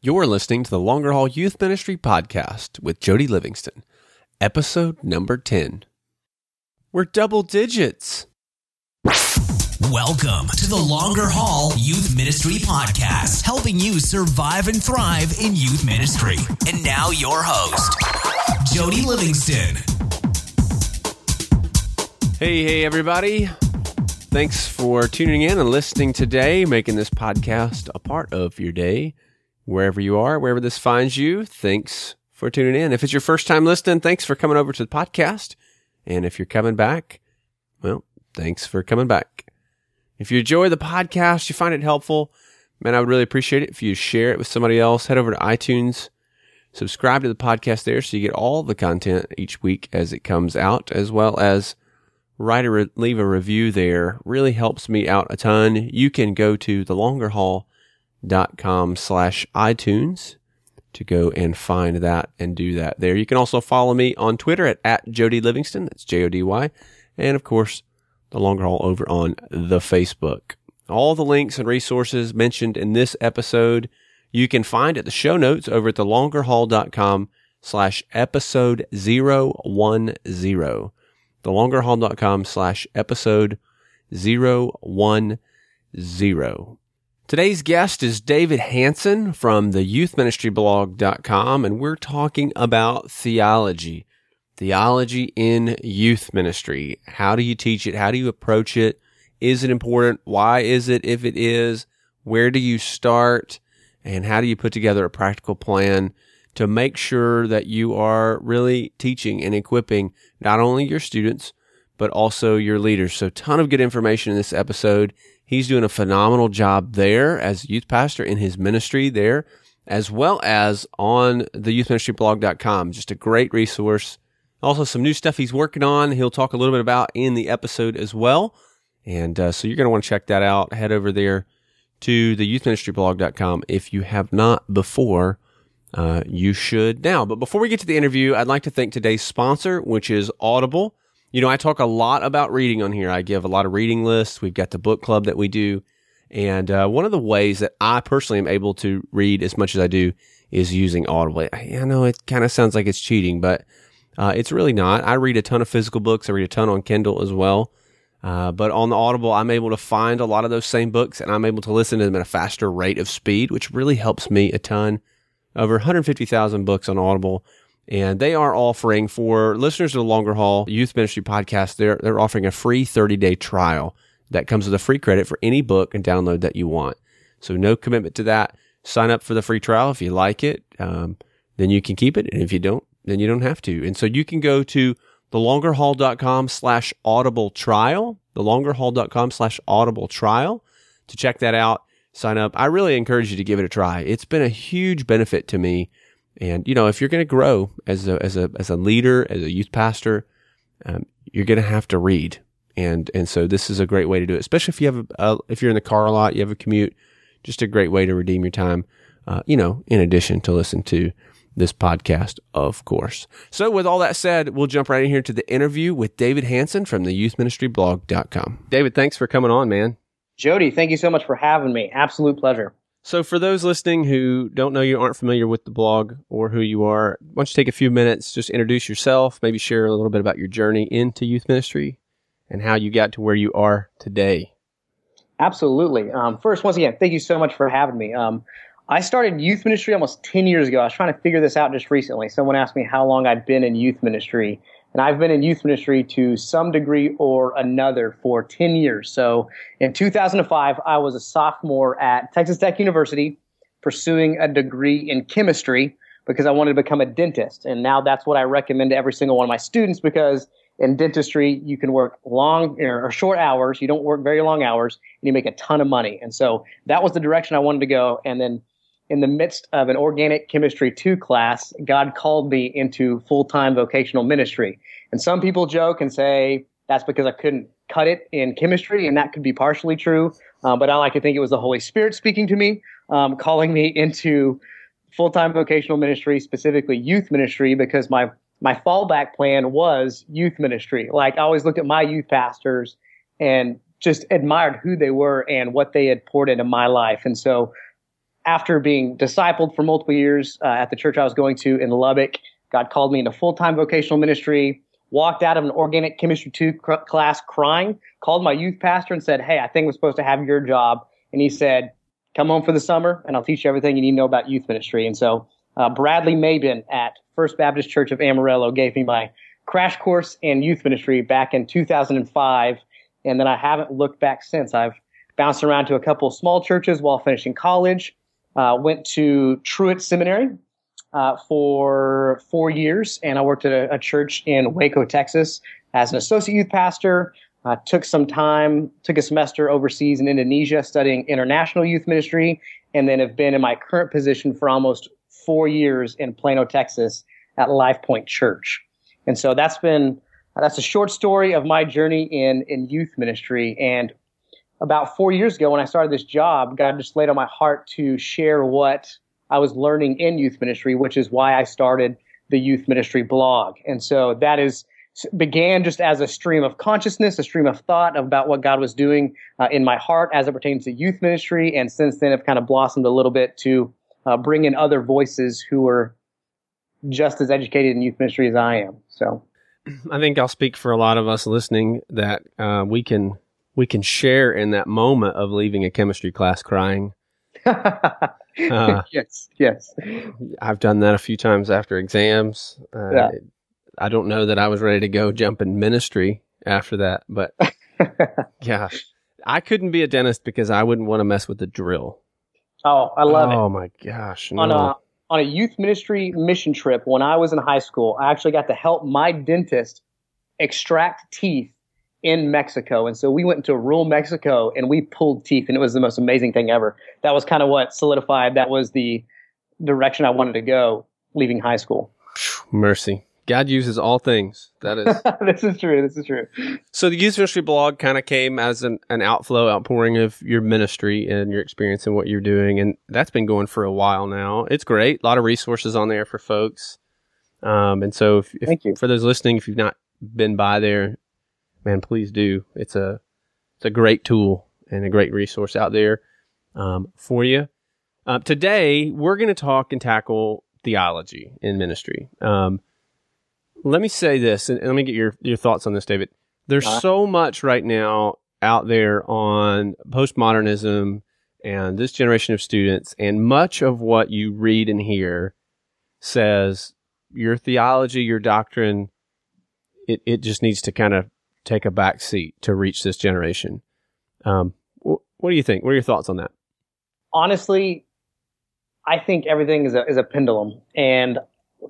You're listening to the Longer Haul Youth Ministry Podcast with Jody Livingston, episode number 10. We're double digits. Welcome to the Longer Haul Youth Ministry Podcast, helping you survive and thrive in youth ministry. And now, your host, Jody Livingston. Hey, hey, everybody. Thanks for tuning in and listening today, making this podcast a part of your day wherever you are, wherever this finds you. Thanks for tuning in. If it's your first time listening, thanks for coming over to the podcast. And if you're coming back, well, thanks for coming back. If you enjoy the podcast, you find it helpful, man, I would really appreciate it if you share it with somebody else. Head over to iTunes, subscribe to the podcast there so you get all the content each week as it comes out, as well as write a re- leave a review there. Really helps me out a ton. You can go to the longer haul dot com slash iTunes to go and find that and do that there. You can also follow me on Twitter at, at Jody Livingston. That's J O D Y. And of course, the longer haul over on the Facebook. All the links and resources mentioned in this episode you can find at the show notes over at thelongerhaul.com slash episode 010. Thelongerhaul.com slash episode 010. Today's guest is David Hanson from the youthministryblog.com, and we're talking about theology. Theology in youth ministry. How do you teach it? How do you approach it? Is it important? Why is it if it is? Where do you start? And how do you put together a practical plan to make sure that you are really teaching and equipping not only your students, but also your leaders? So ton of good information in this episode. He's doing a phenomenal job there as youth pastor in his ministry there, as well as on the youthministryblog.com. Just a great resource. Also, some new stuff he's working on. He'll talk a little bit about in the episode as well. And uh, so you're going to want to check that out. Head over there to the youthministryblog.com if you have not before. Uh, you should now. But before we get to the interview, I'd like to thank today's sponsor, which is Audible. You know, I talk a lot about reading on here. I give a lot of reading lists. We've got the book club that we do. And uh, one of the ways that I personally am able to read as much as I do is using Audible. I know it kind of sounds like it's cheating, but uh, it's really not. I read a ton of physical books. I read a ton on Kindle as well. Uh, but on the Audible, I'm able to find a lot of those same books and I'm able to listen to them at a faster rate of speed, which really helps me a ton. Over 150,000 books on Audible and they are offering for listeners of the Longer Haul Youth Ministry Podcast, they're, they're offering a free 30 day trial that comes with a free credit for any book and download that you want. So no commitment to that. Sign up for the free trial. If you like it, um, then you can keep it. And if you don't, then you don't have to. And so you can go to thelongerhaul.com slash audible trial, thelongerhaul.com slash audible trial to check that out. Sign up. I really encourage you to give it a try. It's been a huge benefit to me and you know, if you're going to grow as a as a as a leader, as a youth pastor, um, you're going to have to read. And and so this is a great way to do it, especially if you have a, a if you're in the car a lot, you have a commute. Just a great way to redeem your time. Uh, you know, in addition to listen to this podcast, of course. So with all that said, we'll jump right in here to the interview with David Hanson from the youthministryblog.com. David, thanks for coming on, man. Jody, thank you so much for having me. Absolute pleasure. So, for those listening who don't know you, aren't familiar with the blog or who you are, why don't you take a few minutes, just introduce yourself, maybe share a little bit about your journey into youth ministry and how you got to where you are today? Absolutely. Um, first, once again, thank you so much for having me. Um, I started youth ministry almost 10 years ago. I was trying to figure this out just recently. Someone asked me how long I'd been in youth ministry. And I've been in youth ministry to some degree or another for 10 years. So in 2005, I was a sophomore at Texas Tech University pursuing a degree in chemistry because I wanted to become a dentist. And now that's what I recommend to every single one of my students because in dentistry, you can work long er, or short hours. You don't work very long hours and you make a ton of money. And so that was the direction I wanted to go. And then in the midst of an organic chemistry 2 class, God called me into full time vocational ministry. And some people joke and say that's because I couldn't cut it in chemistry, and that could be partially true. Uh, but I like to think it was the Holy Spirit speaking to me, um, calling me into full time vocational ministry, specifically youth ministry, because my my fallback plan was youth ministry. Like I always looked at my youth pastors and just admired who they were and what they had poured into my life. And so after being discipled for multiple years uh, at the church I was going to in Lubbock, God called me into full time vocational ministry. Walked out of an organic chemistry two cr- class crying. Called my youth pastor and said, "Hey, I think I'm supposed to have your job." And he said, "Come home for the summer, and I'll teach you everything you need to know about youth ministry." And so uh, Bradley Mabin at First Baptist Church of Amarillo gave me my crash course in youth ministry back in 2005, and then I haven't looked back since. I've bounced around to a couple small churches while finishing college. Uh, went to Truett Seminary uh, for four years, and I worked at a, a, church in Waco, Texas, as an associate youth pastor. Uh, took some time, took a semester overseas in Indonesia studying international youth ministry, and then have been in my current position for almost four years in Plano, Texas, at Life Point Church. And so that's been that's a short story of my journey in in youth ministry. And about four years ago, when I started this job, God just laid on my heart to share what I was learning in youth ministry, which is why I started the youth ministry blog. And so that is began just as a stream of consciousness, a stream of thought about what God was doing uh, in my heart as it pertains to youth ministry. And since then, have kind of blossomed a little bit to uh, bring in other voices who are just as educated in youth ministry as I am. So I think I'll speak for a lot of us listening that uh, we can we can share in that moment of leaving a chemistry class crying. uh, yes, yes. I've done that a few times after exams. Uh, yeah. I don't know that I was ready to go jump in ministry after that, but gosh, I couldn't be a dentist because I wouldn't want to mess with the drill. Oh, I love oh, it. Oh my gosh. No. On a on a youth ministry mission trip when I was in high school, I actually got to help my dentist extract teeth in Mexico. And so we went into rural Mexico and we pulled teeth and it was the most amazing thing ever. That was kind of what solidified that was the direction I wanted to go leaving high school. Mercy. God uses all things. That is. this is true. This is true. So the youth ministry blog kind of came as an, an outflow, outpouring of your ministry and your experience and what you're doing. And that's been going for a while now. It's great. A lot of resources on there for folks. Um, and so if, if, Thank you. for those listening, if you've not been by there, man, please do. It's a it's a great tool and a great resource out there um, for you. Uh, today, we're going to talk and tackle theology in ministry. Um, let me say this, and, and, let me get your your thoughts on this, David. There's uh, so much right now out there on postmodernism and this generation of students, and much of what you read and hear says your theology, your doctrine, it, it just needs to kind of take a back seat to reach this generation. Um, wh- what do you think? What are your thoughts on that? Honestly, I think everything is a, is a pendulum, and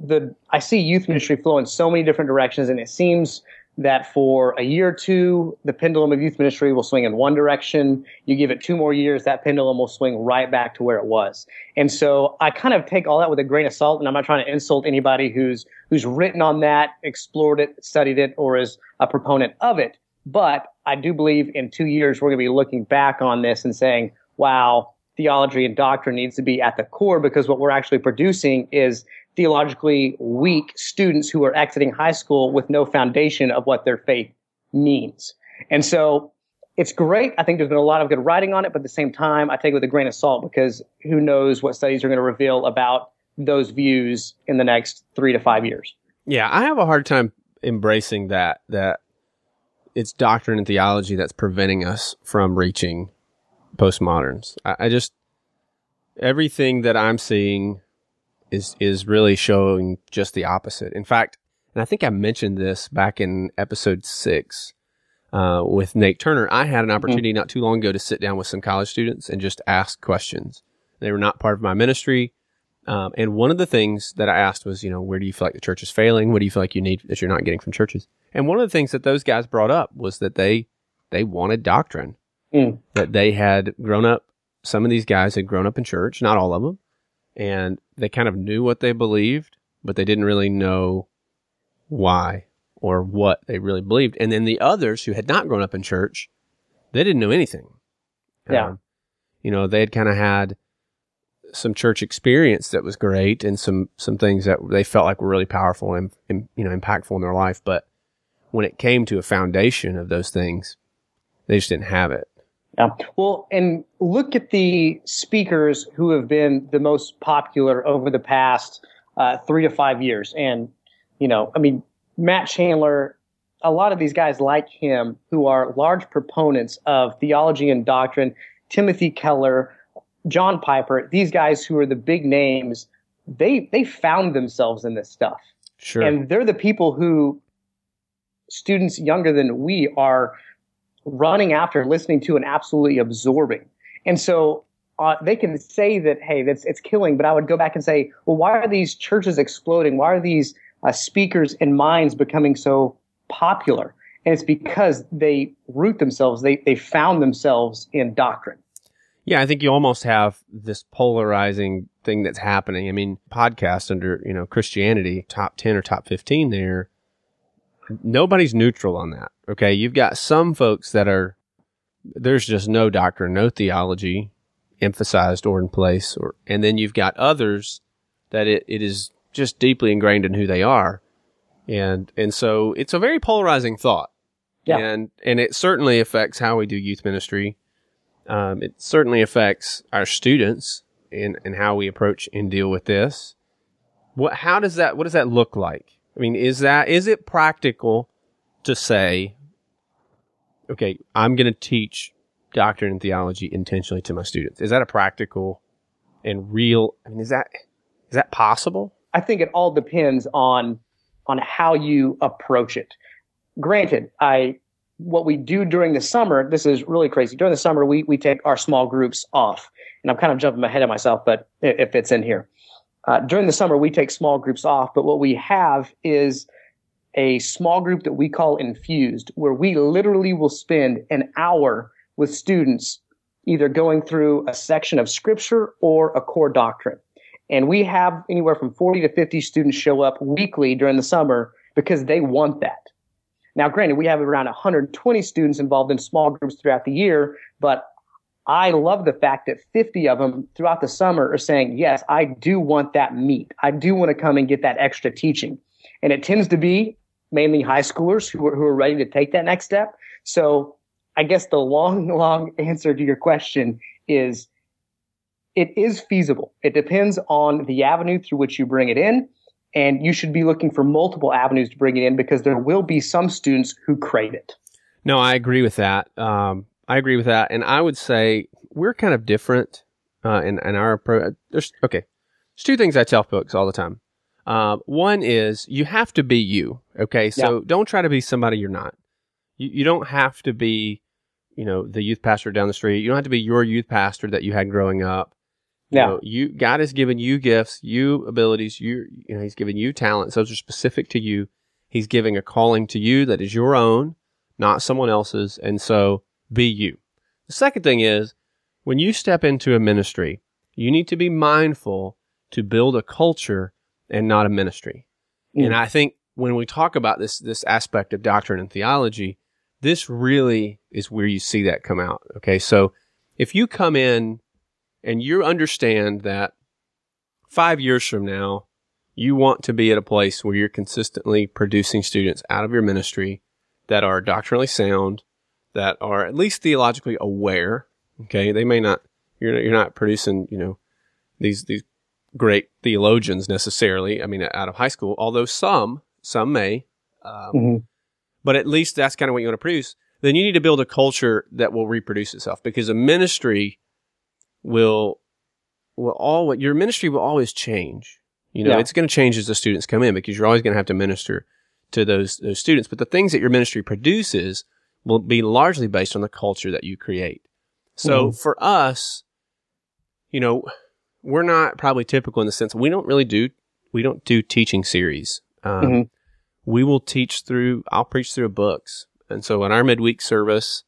the I see youth ministry flow in so many different directions, and it seems that for a year or two, the pendulum of youth ministry will swing in one direction. You give it two more years, that pendulum will swing right back to where it was. And so I kind of take all that with a grain of salt, and I'm not trying to insult anybody who's who's written on that, explored it, studied it, or is a proponent of it. But I do believe in two years we're going to be looking back on this and saying, "Wow, theology and doctrine needs to be at the core," because what we're actually producing is theologically weak students who are exiting high school with no foundation of what their faith means. And so it's great. I think there's been a lot of good writing on it, but at the same time, I take it with a grain of salt because who knows what studies are going to reveal about those views in the next three to five years. Yeah, I have a hard time embracing that, that it's doctrine and theology that's preventing us from reaching postmoderns. I, I just, everything that I'm seeing is is really showing just the opposite. In fact, and I think I mentioned this back in episode six uh, with Nate Turner. I had an mm-hmm. opportunity mm-hmm. not too long ago to sit down with some college students and just ask questions. They were not part of my ministry. Um, and one of the things that I asked was, you know, where do you feel like the church is failing? What do you feel like you need that you're not getting from churches? And one of the things that those guys brought up was that they they wanted doctrine. Mm. That they had grown up. Some of these guys had grown up in church, not all of them, and they kind of knew what they believed, but they didn't really know why or what they really believed. And then the others who had not grown up in church, they didn't know anything. Yeah. Um, you know, they had kind of had some church experience that was great and some, some things that they felt like were really powerful and, and, you know, impactful in their life. But when it came to a foundation of those things, they just didn't have it. Yeah. Well, and look at the speakers who have been the most popular over the past uh, three to five years. And, you know, I mean, Matt Chandler, a lot of these guys like him who are large proponents of theology and doctrine, Timothy Keller, John Piper, these guys who are the big names, they, they found themselves in this stuff. Sure. And they're the people who students younger than we are running after, listening to, and absolutely absorbing. And so uh, they can say that, hey, that's it's killing. But I would go back and say, well, why are these churches exploding? Why are these uh, speakers and minds becoming so popular? And it's because they root themselves. They they found themselves in doctrine. Yeah, I think you almost have this polarizing thing that's happening. I mean, podcast under you know Christianity, top ten or top fifteen there nobody's neutral on that. Okay. You've got some folks that are, there's just no doctrine, no theology emphasized or in place. Or, and then you've got others that it, it is just deeply ingrained in who they are. And, and so it's a very polarizing thought. Yeah. And, and it certainly affects how we do youth ministry. Um, it certainly affects our students and, and how we approach and deal with this. What, how does that, what does that look like? I mean, is that is it practical to say, okay, I'm going to teach doctrine and theology intentionally to my students? Is that a practical and real? I mean, is that is that possible? I think it all depends on on how you approach it. Granted, I what we do during the summer, this is really crazy. During the summer, we we take our small groups off, and I'm kind of jumping ahead of myself, but it, it fits in here. Uh, during the summer, we take small groups off, but what we have is a small group that we call infused, where we literally will spend an hour with students either going through a section of scripture or a core doctrine. And we have anywhere from 40 to 50 students show up weekly during the summer because they want that. Now, granted, we have around 120 students involved in small groups throughout the year, but I love the fact that 50 of them throughout the summer are saying, yes, I do want that meat. I do want to come and get that extra teaching. And it tends to be mainly high schoolers who are, who are ready to take that next step. So I guess the long, long answer to your question is it is feasible. It depends on the avenue through which you bring it in. And you should be looking for multiple avenues to bring it in because there will be some students who crave it. No, I agree with that. Um, I agree with that, and I would say we're kind of different uh, in in our approach. There's okay. There's two things I tell folks all the time. Uh, one is you have to be you. Okay, so yeah. don't try to be somebody you're not. You you don't have to be, you know, the youth pastor down the street. You don't have to be your youth pastor that you had growing up. Yeah. You, know, you God has given you gifts, you abilities, you you know, He's given you talents. Those are specific to you. He's giving a calling to you that is your own, not someone else's. And so be you. The second thing is when you step into a ministry, you need to be mindful to build a culture and not a ministry. Mm. And I think when we talk about this, this aspect of doctrine and theology, this really is where you see that come out. Okay. So if you come in and you understand that five years from now, you want to be at a place where you're consistently producing students out of your ministry that are doctrinally sound, that are at least theologically aware. Okay, they may not. You're you're not producing you know these these great theologians necessarily. I mean, out of high school, although some some may, um, mm-hmm. but at least that's kind of what you want to produce. Then you need to build a culture that will reproduce itself because a ministry will will all your ministry will always change. You know, yeah. it's going to change as the students come in because you're always going to have to minister to those those students. But the things that your ministry produces will be largely based on the culture that you create. So mm-hmm. for us, you know, we're not probably typical in the sense we don't really do we don't do teaching series. Um, mm-hmm. We will teach through. I'll preach through books, and so in our midweek service,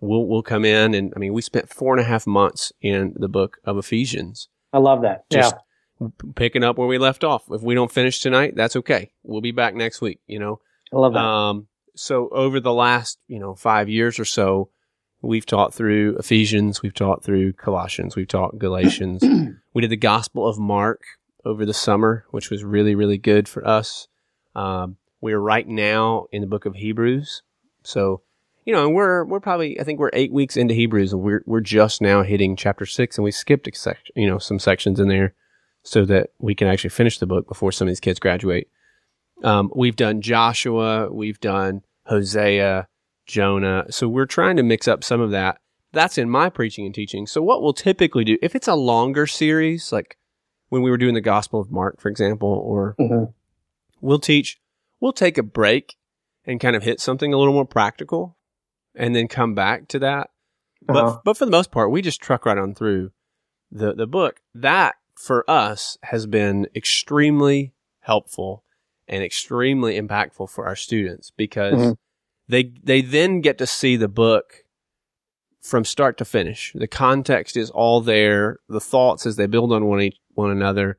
we'll we'll come in and I mean we spent four and a half months in the book of Ephesians. I love that. Just yeah. picking up where we left off. If we don't finish tonight, that's okay. We'll be back next week. You know. I love that. Um, so over the last, you know, five years or so, we've taught through Ephesians, we've taught through Colossians, we've taught Galatians. we did the Gospel of Mark over the summer, which was really, really good for us. Um, we're right now in the book of Hebrews. So, you know, and we're we're probably I think we're eight weeks into Hebrews, and we're we're just now hitting chapter six, and we skipped a section, you know, some sections in there, so that we can actually finish the book before some of these kids graduate. Um, we've done Joshua, we've done Hosea, Jonah, so we're trying to mix up some of that. That's in my preaching and teaching. So what we'll typically do if it's a longer series, like when we were doing the Gospel of Mark, for example, or Mhm. we'll teach, we'll take a break and kind of hit something a little more practical and then come back to that. But, Uh-huh. but for the most part, we just truck right on through the, the book. That for us has been extremely helpful and extremely impactful for our students because Mhm. they, they then get to see the book from start to finish. The context is all there. The thoughts as they build on one, each, one another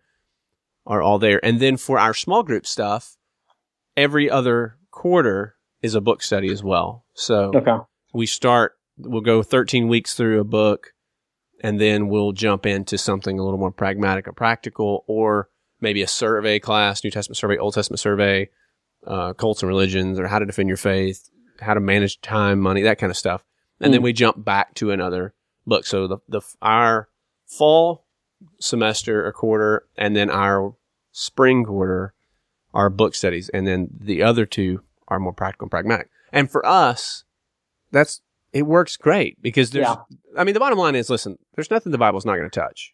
are all there. And then for our small group stuff, every other quarter is a book study as well. So Okay. we start, we'll go 13 weeks through a book and then we'll jump into something a little more pragmatic or practical or maybe a survey class, New Testament survey, Old Testament survey, uh, cults and religions or how to defend your faith, how to manage time, money, that kind of stuff. And then Mm. we jump back to another book. So the, the, our fall semester or quarter and then our spring quarter are book studies. And then the other two are more practical and pragmatic. And for us, that's, it works great because there's, Yeah. I mean, the bottom line is, listen, there's nothing the Bible's not going to touch.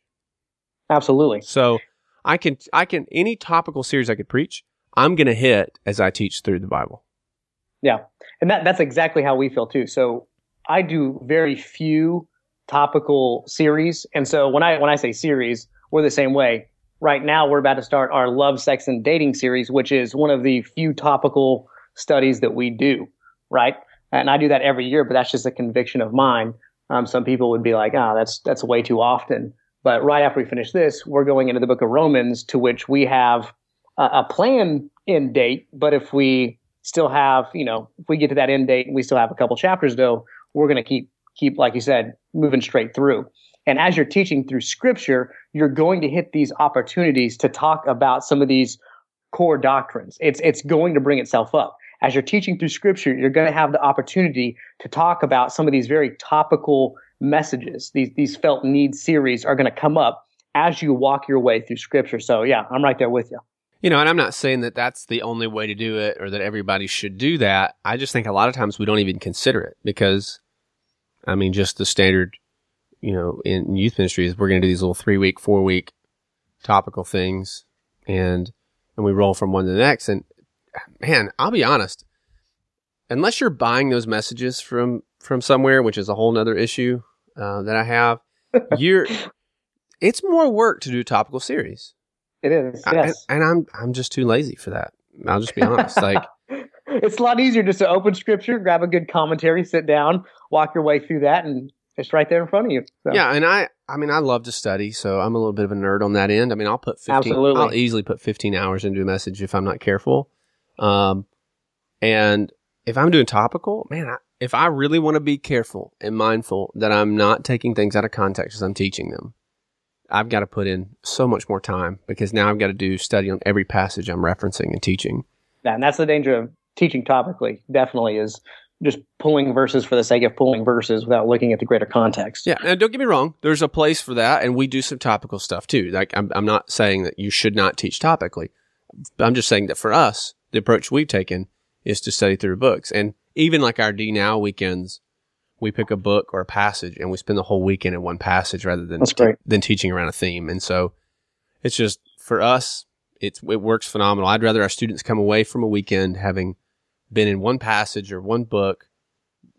Absolutely. So I can, I can, any topical series I could preach, I'm going to hit as I teach through the Bible. Yeah. And that, that's exactly how we feel too. So I do very few topical series. And so when I, when I say series, we're the same way. Right now, we're about to start our love, sex, and dating series, which is one of the few topical studies that we do. Right. And I do that every year, but that's just a conviction of mine. Um, some people would be like, ah, that's, that's way too often. But right after we finish this, we're going into the book of Romans to which we have a, a plan in date. But if we still have, you know, if we get to that end date and we still have a couple chapters though, we're going to keep, keep, like you said, moving straight through. And as you're teaching through scripture, you're going to hit these opportunities to talk about some of these core doctrines. It's, it's going to bring itself up. As you're teaching through scripture, you're going to have the opportunity to talk about some of these very topical messages. These, these felt needs series are going to come up as you walk your way through scripture. So yeah, I'm right there with you. You know, and I'm not saying that that's the only way to do it or that everybody should do that. I just think a lot of times we don't even consider it because, I mean, just the standard, you know, in youth ministry is we're going to do these little three week, four week topical things and, and we roll from one to the next. And man, I'll be honest, unless you're buying those messages from, from somewhere, which is a whole nother issue, uh, that I have, you're, it's more work to do a topical series. It is. Yes. and, and I'm I'm just too lazy for that. I'll just be honest. Like, it's a lot easier just to open scripture, grab a good commentary, sit down, walk your way through that, and it's right there in front of you. So, yeah, and I I mean I love to study, so I'm a little bit of a nerd on that end. I mean, I'll put 15 Absolutely. I'll easily put 15 hours into a message if I'm not careful. Um and if I'm doing topical, man, I, if I really want to be careful and mindful that I'm not taking things out of context as I'm teaching them, I've got to put in so much more time because now I've got to do study on every passage I'm referencing and teaching. and that's the danger of teaching topically. Definitely is just pulling verses for the sake of pulling verses without looking at the greater context. Yeah, and don't get me wrong. There's a place for that, and we do some topical stuff too. Like I'm, I'm not saying that you should not teach topically. I'm just saying that for us, the approach we've taken is to study through books, and even like our D Now weekends, we pick a book or a passage, and we spend the whole weekend in one passage rather than great. than teaching around a theme. And so, it's just for us, it's it works phenomenal. I'd rather our students come away from a weekend having been in one passage or one book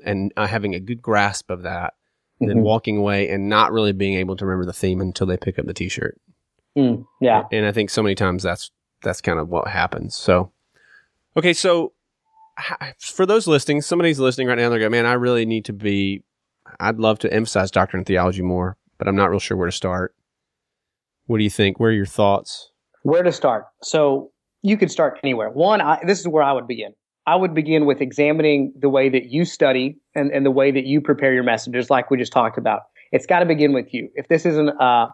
and uh, having a good grasp of that than Mhm. walking away and not really being able to remember the theme until they pick up the t-shirt. Mm, yeah. And I think so many times that's that's kind of what happens. So okay, so for those listening, somebody's listening right now they're going, "Man, I really need to be I'd love to emphasize doctrine and theology more, but I'm not real sure where to start." What do you think? Where are your thoughts? Where to start? So you could start anywhere. One, I, this is where I would begin. I would begin with examining the way that you study and, and the way that you prepare your messages, like we just talked about. It's got to begin with you. If this isn't uh,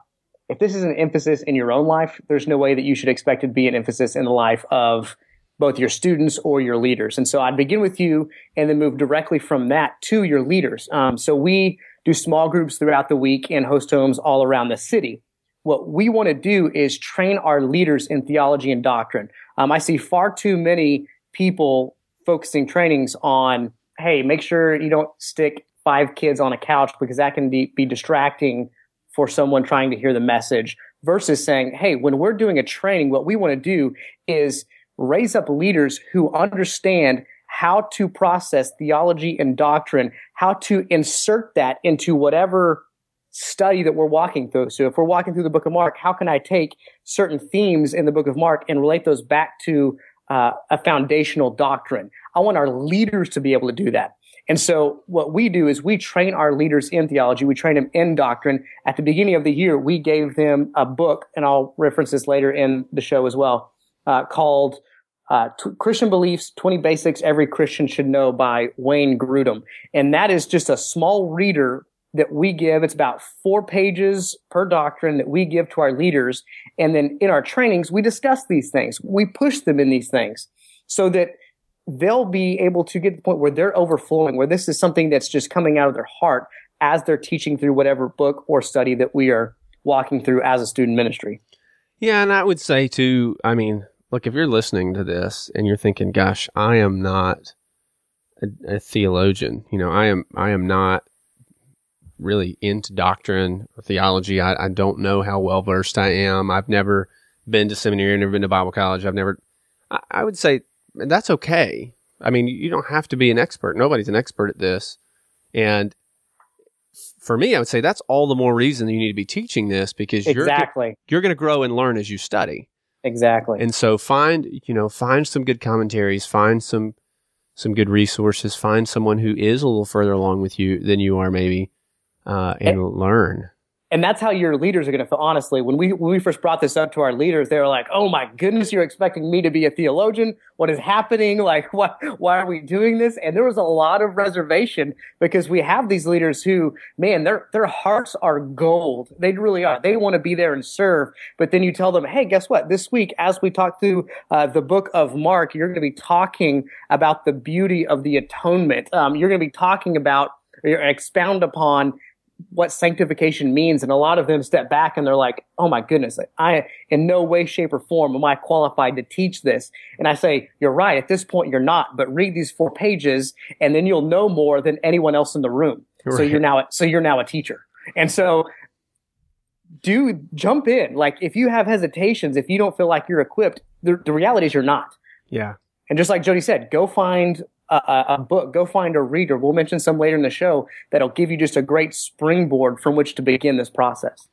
if this is an emphasis in your own life, there's no way that you should expect it to be an emphasis in the life of both your students or your leaders. And so I'd begin with you and then move directly from that to your leaders. Um, so we do small groups throughout the week and host homes all around the city. What we want to do is train our leaders in theology and doctrine. Um, I see far too many people focusing trainings on, hey, make sure you don't stick five kids on a couch because that can be, be distracting for someone trying to hear the message versus saying, hey, when we're doing a training, what we want to do is raise up leaders who understand how to process theology and doctrine, how to insert that into whatever study that we're walking through. So if we're walking through the book of Mark, how can I take certain themes in the book of Mark and relate those back to uh, a foundational doctrine? I want our leaders to be able to do that. And so what we do is we train our leaders in theology. We train them in doctrine. At the beginning of the year, we gave them a book, and I'll reference this later in the show as well, uh, called uh, t- Christian Beliefs 20 Basics Every Christian Should Know by Wayne Grudem. And that is just a small reader that we give. It's about four pages per doctrine that we give to our leaders. And then in our trainings, we discuss these things. We push them in these things so that they'll be able to get to the point where they're overflowing, where this is something that's just coming out of their heart as they're teaching through whatever book or study that we are walking through as a student ministry. Yeah, and I would say too, I mean, look, if you're listening to this and you're thinking, gosh, I am not a, a theologian, you know, I am, I am not really into doctrine or theology. I, I don't know how well versed I am. I've never been to seminary, never been to Bible college. I've never, I, I would say that's okay. I mean, you don't have to be an expert. Nobody's an expert at this. And for me, I would say that's all the more reason you need to be teaching this because exactly. you're you're going to grow and learn as you study. Exactly. And so find, you know, find some good commentaries, find some some good resources, find someone who is a little further along with you than you are maybe uh, and, and learn and that's how your leaders are going to feel. Honestly, when we when we first brought this up to our leaders, they were like, "Oh my goodness, you're expecting me to be a theologian? What is happening? Like, what? Why are we doing this?" And there was a lot of reservation because we have these leaders who, man, their their hearts are gold. They really are. They want to be there and serve. But then you tell them, "Hey, guess what? This week, as we talk through uh, the book of Mark, you're going to be talking about the beauty of the atonement. Um, you're going to be talking about." or expound upon what sanctification means. And a lot of them step back and they're like, oh my goodness, I, in no way, shape, or form am I qualified to teach this. And I say, you're right. At this point, you're not, but read these four pages and then you'll know more than anyone else in the room. Right. So you're now, so you're now a teacher. And so do jump in. Like if you have hesitations, if you don't feel like you're equipped, the, the reality is you're not. Yeah. And just like Jody said, go find a, a, book, go find a reader. We'll mention some later in the show that'll give you just a great springboard from which to begin this process.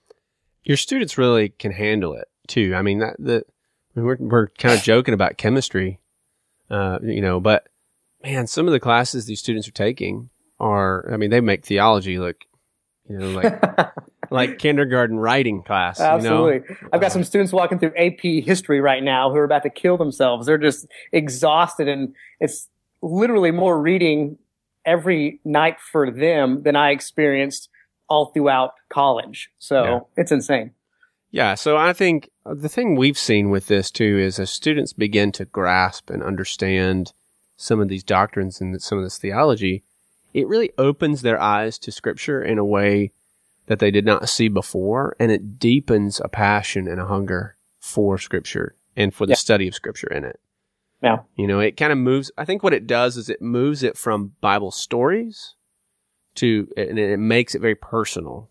Your students really can handle it too. I mean, that the we're we're kind of joking about chemistry, uh, you know, but man, some of the classes these students are taking are, I mean, they make theology look, you know, like like kindergarten writing class. Absolutely. You know? I've got some students walking through AP history right now who are about to kill themselves. They're just exhausted and it's literally more reading every night for them than I experienced all throughout college. So yeah. it's insane. Yeah. So I think the thing we've seen with this too is as students begin to grasp and understand some of these doctrines and some of this theology, it really opens their eyes to scripture in a way that they did not see before. And it deepens a passion and a hunger for scripture and for the yeah. study of scripture in it. Yeah. You know, it kind of moves. I think what it does is it moves it from Bible stories to, and it makes it very personal.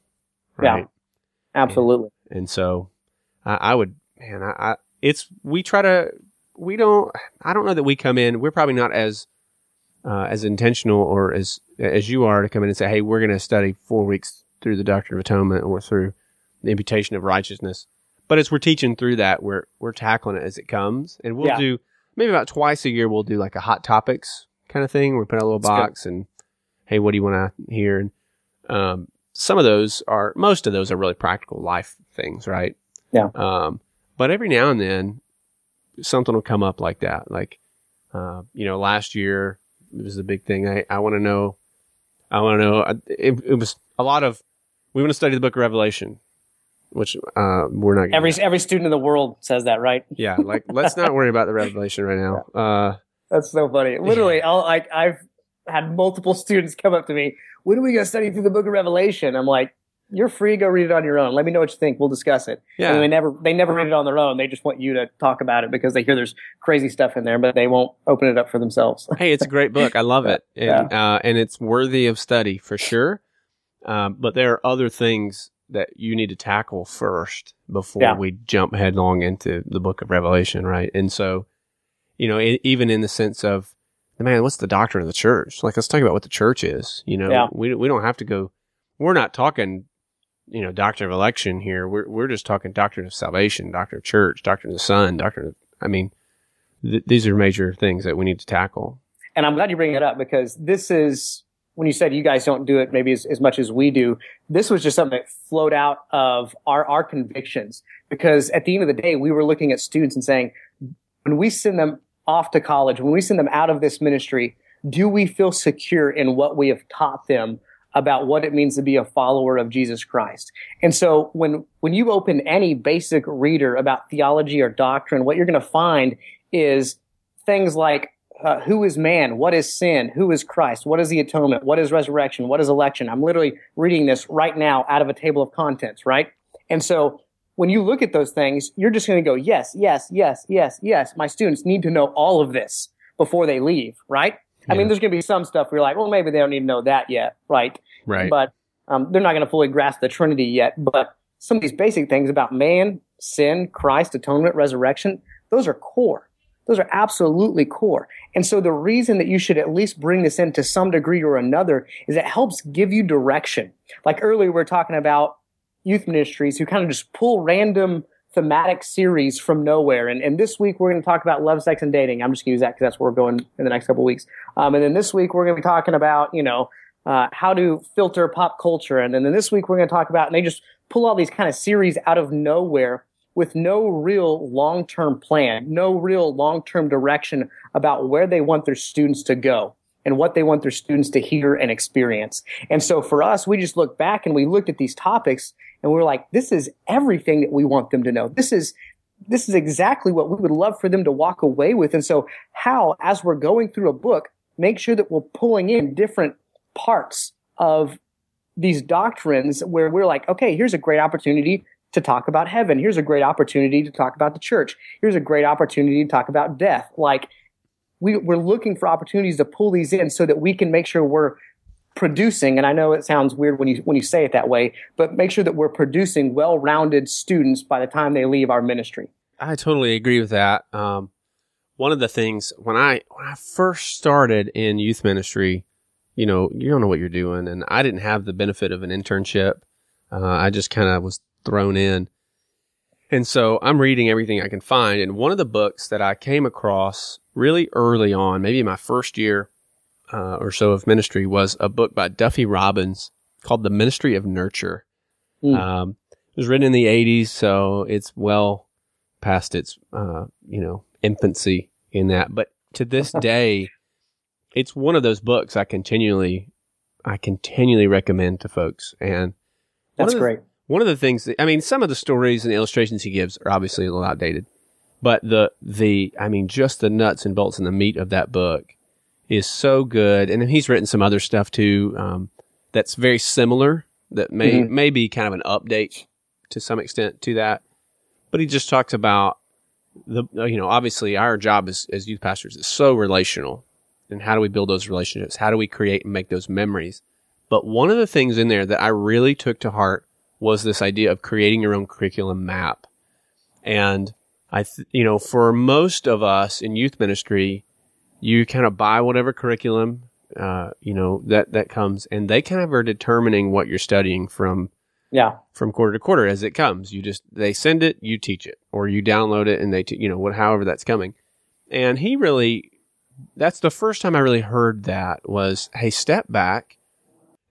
Right? Yeah. Absolutely. And, and so I, I, would, man, I, I, it's, we try to, we don't, I don't know that we come in, we're probably not as, uh, as intentional or as, as you are to come in and say, Hey, we're going to study four weeks through the doctrine of atonement or through the imputation of righteousness. But as we're teaching through that, we're, we're tackling it as it comes and we'll yeah. do, maybe about twice a year we'll do like a hot topics kind of thing. We put out a little That's box good. and hey, what do you want to hear? And um, some of those are most of those are really practical life things, right? Yeah. Um, but every now and then something will come up like that. Like uh, you know, last year it was the big thing. I I want to know. I want to know. It, it was a lot of. We want to study the Book of Revelation, which uh, we're not. Every every student in the world says that, right? Yeah, like let's not worry about the revelation right now. Uh, That's so funny. Literally, I'll, like I've had multiple students come up to me. When are we going to study through the Book of Revelation? I'm like, you're free go read it on your own. Let me know what you think. We'll discuss it. Yeah. And they never they never read it on their own. They just want you to talk about it because they hear there's crazy stuff in there, but they won't open it up for themselves. hey, it's a great book. I love it, and uh, and it's worthy of study for sure. Um, but there are other things that you need to tackle first before Yeah. we jump headlong into the book of Revelation, right? And so, you know, e- even in the sense of, man, what's the doctrine of the church? Like, let's talk about what the church is. You know, Yeah. we we don't have to go. We're not talking, you know, doctrine of election here. We're we're just talking doctrine of salvation, doctrine of church, doctrine of the Son, doctrine of. I mean, th- these are major things that we need to tackle. and I'm glad you bring it up because this is when you said you guys don't do it maybe as, as much as we do. This was just something that flowed out of our our convictions because at the end of the day, we were looking at students and saying, when we send them off to college, when we send them out of this ministry, do we feel secure in what we have taught them about what it means to be a follower of Jesus Christ? And so when when you open any basic reader about theology or doctrine, what you're going to find is things like uh, who is man? What is sin? Who is Christ? What is the atonement? What is resurrection? What is election? I'm literally reading this right now out of a table of contents, right? And so when you look at those things, you're just going to go, yes, yes, yes, yes, yes. My students need to know all of this before they leave, right? I mean, there's going to be some stuff where you're like, well, maybe they don't need to know that yet, right? Right. But um, they're not going to fully grasp the Trinity yet. But some of these basic things about man, sin, Christ, atonement, resurrection, those are core. Those are absolutely core. And so the reason that you should at least bring this in to some degree or another is it helps give you direction. Like earlier, we are talking about youth ministries who kind of just pull random thematic series from nowhere. And, and this week we're going to talk about love, sex, and dating. I'm just going to use that because that's where we're going in the next couple weeks. Um, and then this week we're going to be talking about, you know, uh, how to filter pop culture. And then this week we're going to talk about, and they just pull all these kind of series out of nowhere with no real long-term plan, no real long-term direction about where they want their students to go and what they want their students to hear and experience. And so for us, we just look back and we looked at these topics and we were like, this is everything that we want them to know. This is this is exactly what we would love for them to walk away with. And so how, as we're going through a book, make sure that we're pulling in different parts of these doctrines where we're like, okay, here's a great opportunity to talk about heaven. Here's a great opportunity to talk about the church. Here's a great opportunity to talk about death. Like we, we're looking for opportunities to pull these in so that we can make sure we're producing. And I know it sounds weird when you, when you say it that way, but make sure that we're producing well-rounded students by the time they leave our ministry. I totally agree with that. Um, one of the things when I when I first started in youth ministry, you know, you don't know what you're doing, and I didn't have the benefit of an internship. Uh, I just kind of was thrown in, and so I'm reading everything I can find. And one of the books that I came across really early on, maybe my first year uh, or so of ministry, was a book by Duffy Robbins called "The Ministry of Nurture." Mm. Um, it was written in the 80s, so it's well past its uh, you know infancy in that. But to this day, it's one of those books I continually I continually recommend to folks. And That's the- great. One of the things that I mean, some of the stories and the illustrations he gives are obviously a little outdated, but the the I mean, just the nuts and bolts and the meat of that book is so good. And he's written some other stuff too um, that's very similar. That may Mhm. may be kind of an update to some extent to that. But he just talks about the you know obviously our job as as youth pastors is so relational, and how do we build those relationships? How do we create and make those memories? But one of the things in there that I really took to heart was this idea of creating your own curriculum map. And I, th- you know, for most of us in youth ministry, you kind of buy whatever curriculum, uh, you know, that, that comes and they kind of are determining what you're studying from, Yeah. from quarter to quarter as it comes. You just, they send it, you teach it, or you download it and they, t- you know, what, however that's coming. And he really, that's the first time I really heard that was, Hey, step back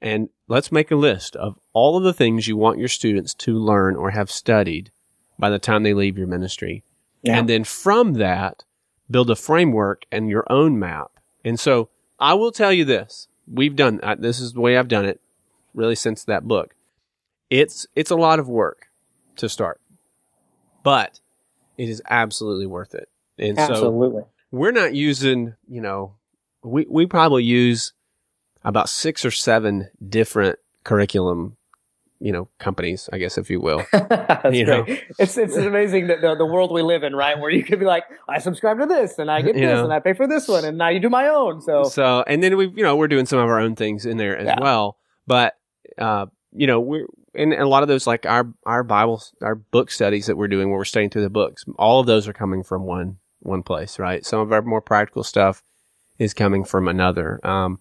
and let's make a list of all of the things you want your students to learn or have studied by the time they leave your ministry. Yeah. And then from that, build a framework and your own map. And so I will tell you this. We've done, uh, this is the way I've done it really since that book. It's, it's a lot of work to start, but it is absolutely worth it. And so Absolutely. we're not using, you know, we, we probably use about six or seven different curriculum, you know, companies, I guess, if you will. You know. great. It's it's amazing that the, the world we live in, right? Where you could be like, I subscribe to this and I get You this know. and I pay for this one and now you do my own. So So, and then we, you know, we're doing some of our own things in there as Yeah. well. But, uh, you know, we're, and a lot of those, like our, our bible our book studies that we're doing where we're studying through the books, all of those are coming from one, one place, right? Some of our more practical stuff is coming from another. Um,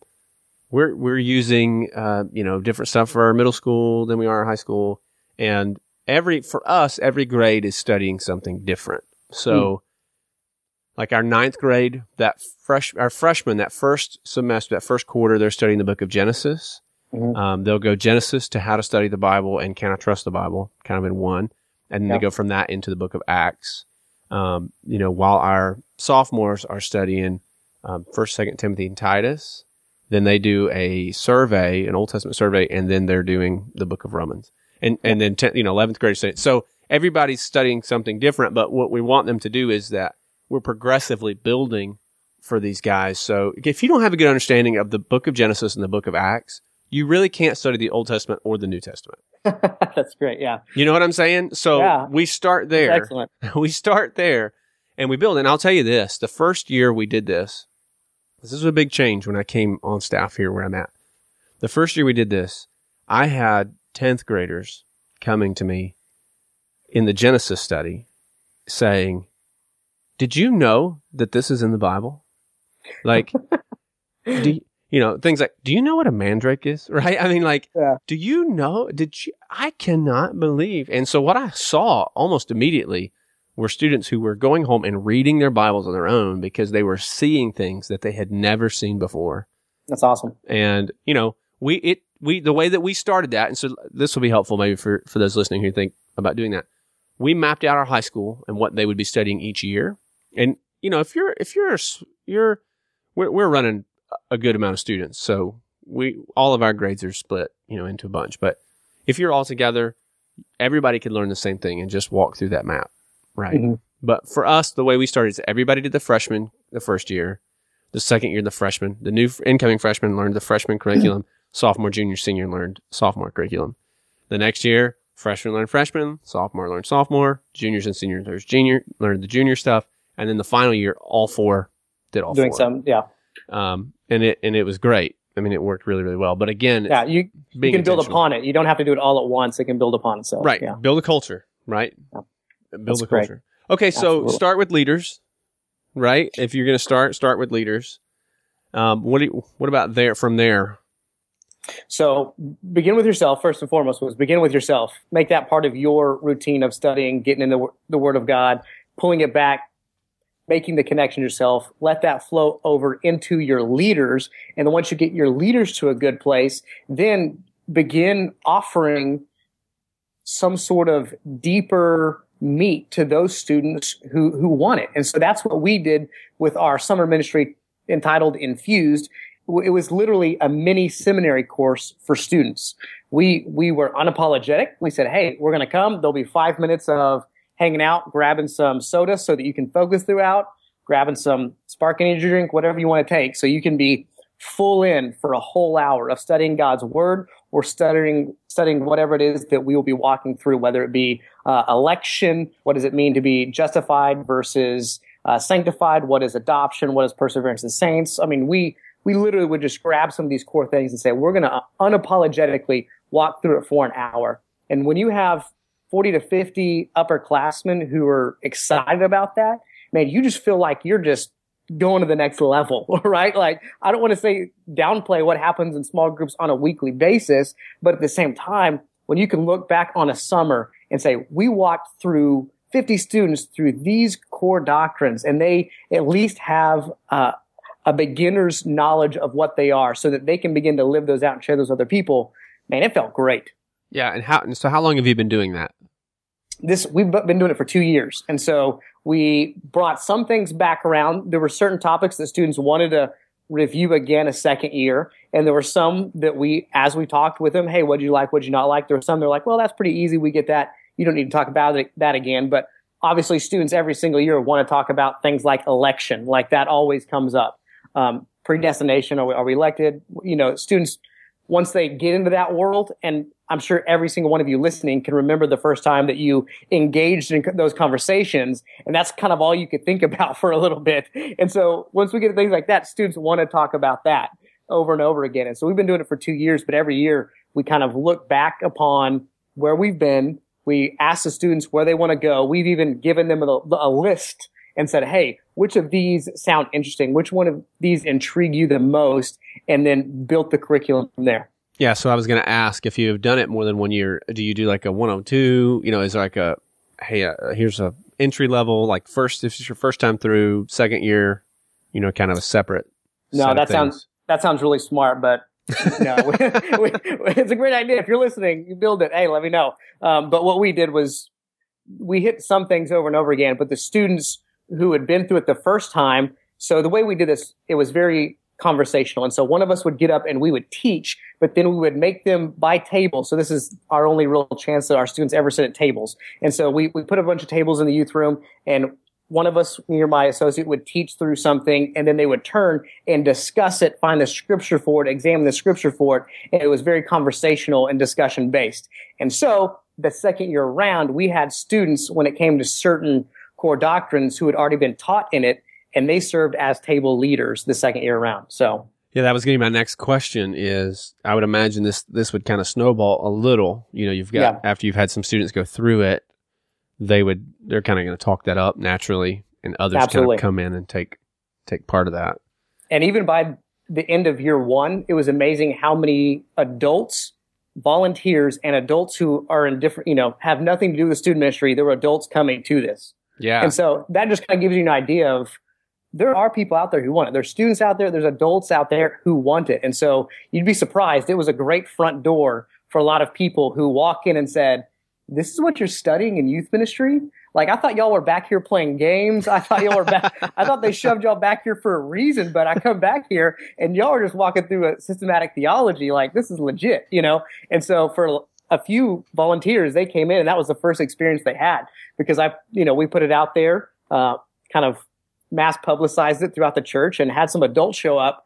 we're, we're using, uh, you know, different stuff for our middle school than we are our high school. And every, for us, every grade is studying something different. So, like our ninth grade, that fresh, our freshmen, that first semester, that first quarter, they're studying the book of Genesis. Mhm. Um, they'll go Genesis to how to study the Bible and can I trust the Bible, kind of in one. And then Yeah. they go from that into the book of Acts. Um, you know, while our sophomores are studying, um, first, second Timothy and Titus, then they do a survey, an Old Testament survey, and then they're doing the book of Romans. And, and then, 10, you know, 11th grade study. So everybody's studying something different, but what we want them to do is that we're progressively building for these guys. So if you don't have a good understanding of the book of Genesis and the book of Acts, you really can't study the Old Testament or the New Testament. that's great. Yeah. You know what I'm saying? So Yeah. we start there. Excellent. we start there and we build. And I'll tell you this, the first year we did this, this was a big change when I came on staff here where I'm at. The first year we did this, I had 10th graders coming to me in the Genesis study saying, did you know that this is in the Bible? Like, do you, you know, things like, do you know what a mandrake is? Right? I mean, like, Yeah. do you know? Did you? I cannot believe. And so what I saw almost immediately were students who were going home and reading their Bibles on their own because they were seeing things that they had never seen before. That's awesome. And, you know, we, it, we, the way that we started that, and so this will be helpful maybe for, for those listening who think about doing that. We mapped out our high school and what they would be studying each year. And, you know, if you're, if you're, you're, we're, we're running a good amount of students. So we, all of our grades are split, you know, into a bunch. But if you're all together, everybody could learn the same thing and just walk through that map. Right. Mhm. But for us, the way we started is everybody did the freshman the first year. The second year, the freshman, the new incoming freshman learned the freshman curriculum. sophomore, junior, senior learned sophomore curriculum. The next year, freshman learned freshman, sophomore learned sophomore, juniors and seniors learned junior, learned the junior stuff. And then the final year, all four did all Doing four. some, yeah, Um, and it, and it was great. I mean, it worked really, really well. But again, yeah. You you can build upon it. You don't have to do it all at once. It can build upon itself. Right. Yeah. Build a culture, right? Yeah. Build That's a great. culture. Okay, so Absolutely. start with leaders, right? If you're going to start, start with leaders. Um, what do you, what about there from there? So begin with yourself first and foremost. Was begin with yourself. Make that part of your routine of studying, getting in the, the Word of God, pulling it back, making the connection yourself. Let that flow over into your leaders, and then once you get your leaders to a good place, then begin offering some sort of deeper meat to those students who who want it. And so that's what we did with our summer ministry entitled Infused it was literally a mini seminary course for students. We we were unapologetic. We said, "Hey, we're going to come. There'll be five minutes of hanging out, grabbing some soda so that you can focus throughout, grabbing some spark energy drink, whatever you want to take, so you can be full in for a whole hour of studying God's word or studying studying whatever it is that we will be walking through, whether it be uh, election, what does it mean to be justified versus uh, sanctified, what is adoption, what is perseverance in saints. I mean, we we literally would just grab some of these core things and say, we're going to unapologetically walk through it for an hour. And when you have 40 to 50 upperclassmen who are excited about that, man, you just feel like you're just going to the next level, right? Like, I don't want to say downplay what happens in small groups on a weekly basis, but at the same time, when you can look back on a summer and say, we walked through 50 students through these core doctrines and they at least have, uh, a beginner's knowledge of what they are so that they can begin to live those out and share those with other people. Man, it felt great. Yeah. And how, and so how long have you been doing that? This, we've been doing it for two years. And so we brought some things back around. There were certain topics that students wanted to review again a second year. And there were some that we, as we talked with them, hey, what'd you like? What'd you not like? There were some they're like, well, that's pretty easy. We get that you don't need to talk about it, that again. But obviously, students every single year want to talk about things like election, like that always comes up. Um, predestination, are we, are we elected? You know, students once they get into that world, and I'm sure every single one of you listening can remember the first time that you engaged in those conversations, and that's kind of all you could think about for a little bit. And so once we get to things like that, students want to talk about that over and over again. And so we've been doing it for two years, but every year we kind of look back upon where we've been. We ask the students where they want to go. We've even given them a, a list and said, Hey, which of these sound interesting? Which one of these intrigue you the most? And then built the curriculum from there. Yeah. So I was going to ask if you have done it more than one year, do you do like a 102? You know, is there like a, Hey, uh, here's a entry level, like first, if it's your first time through second year, you know, kind of a separate. No, that sounds, that sounds really smart, but no, we, we, it's a great idea. If you're listening, you build it. Hey, let me know. Um, but what we did was we hit some things over and over again, but the students who had been through it the first time. So the way we did this, it was very conversational. And so one of us would get up and we would teach, but then we would make them by table. So this is our only real chance that our students ever sit at tables. And so we, we put a bunch of tables in the youth room and one of us near my associate would teach through something and then they would turn and discuss it, find the scripture for it, examine the scripture for it. And it was very conversational and discussion based. And so the second year around, we had students when it came to certain core doctrines who had already been taught in it, and they served as table leaders the second year around. So yeah, that was going to be my next question. Is I would imagine this this would kind of snowball a little. You know, you've got yeah. after you've had some students go through it, they would they're kind of going to talk that up naturally, and others Absolutely. kind of come in and take take part of that. And even by the end of year one, it was amazing how many adults volunteers and adults who are in different, you know, have nothing to do with student ministry. There were adults coming to this. Yeah. And so that just kind of gives you an idea of there are people out there who want it. There's students out there, there's adults out there who want it. And so you'd be surprised. It was a great front door for a lot of people who walk in and said, This is what you're studying in youth ministry? Like I thought y'all were back here playing games. I thought y'all were back I thought they shoved y'all back here for a reason, but I come back here and y'all are just walking through a systematic theology. Like this is legit, you know? And so for a few volunteers, they came in and that was the first experience they had because I, you know, we put it out there, uh, kind of mass publicized it throughout the church and had some adults show up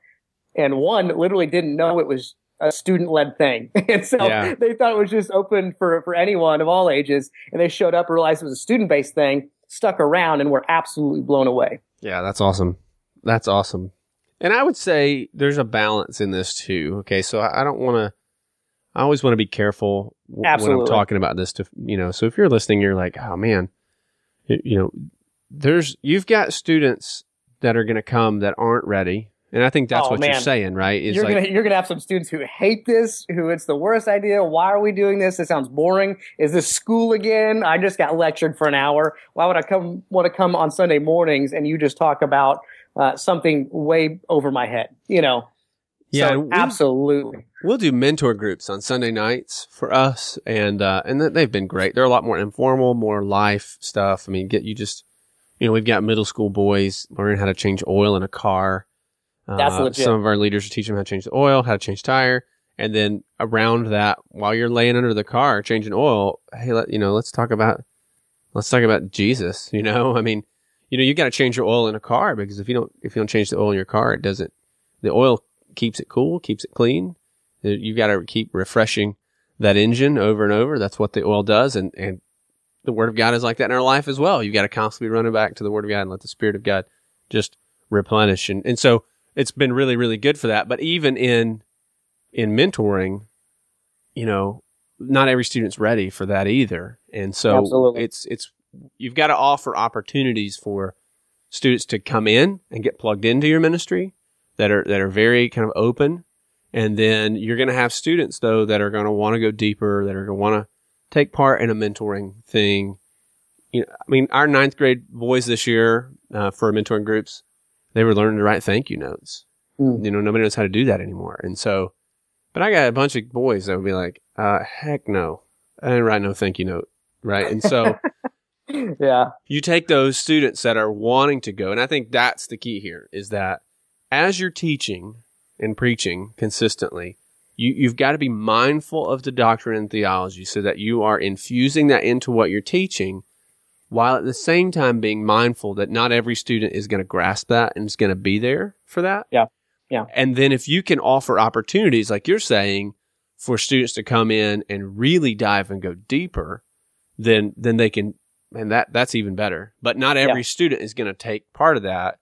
and one literally didn't know it was a student led thing. and so yeah. they thought it was just open for, for anyone of all ages. And they showed up, realized it was a student based thing, stuck around and were absolutely blown away. Yeah, that's awesome. That's awesome. And I would say there's a balance in this too. Okay. So I don't want to, I always want to be careful w- when I'm talking about this to, you know, so if you're listening, you're like, oh man, you, know, there's, you've got students that are going to come that aren't ready. And I think that's oh, what man. you're saying, right? Is you're like, gonna you're gonna have some students who hate this, who it's the worst idea. Why are we doing this? It sounds boring. Is this school again? I just got lectured for an hour. Why would I come want to come on Sunday mornings and you just talk about uh, something way over my head? You know, yeah, so, absolutely. We'll do mentor groups on Sunday nights for us, and uh, and they've been great. They're a lot more informal, more life stuff. I mean, get you just, you know, we've got middle school boys learning how to change oil in a car. Uh, That's legit. Some of our leaders are teaching them how to change the oil, how to change tire, and then around that, while you're laying under the car changing oil, hey, let, you know, let's talk about let's talk about Jesus. You know, I mean, you know, you got to change your oil in a car because if you don't if you don't change the oil in your car, it doesn't. The oil keeps it cool, keeps it clean. Uh, you've got to keep refreshing that engine over and over. That's what the oil does. And, and the word of God is like that in our life as well. You've got to constantly be running back to the word of God and let the spirit of God just replenish. And, and so it's been really, really good for that. But even in, in mentoring, you know, not every student's ready for that either. And so Absolutely. it's, it's, you've got to offer opportunities for students to come in and get plugged into your ministry that are that are very kind of open, and then you're going to have students though that are going to want to go deeper, that are going to want to take part in a mentoring thing. You know, I mean, our ninth grade boys this year uh, for mentoring groups, they were learning to write thank you notes. Mm. You know, nobody knows how to do that anymore, and so. But I got a bunch of boys that would be like, uh, heck no, I didn't write no thank you note, right? And so. yeah. You take those students that are wanting to go, and I think that's the key here is that as you're teaching and preaching consistently, you, you've got to be mindful of the doctrine and theology so that you are infusing that into what you're teaching while at the same time being mindful that not every student is going to grasp that and is going to be there for that. Yeah. Yeah. And then if you can offer opportunities, like you're saying, for students to come in and really dive and go deeper, then, then they can, and that, that's even better. But not every yeah. student is going to take part of that.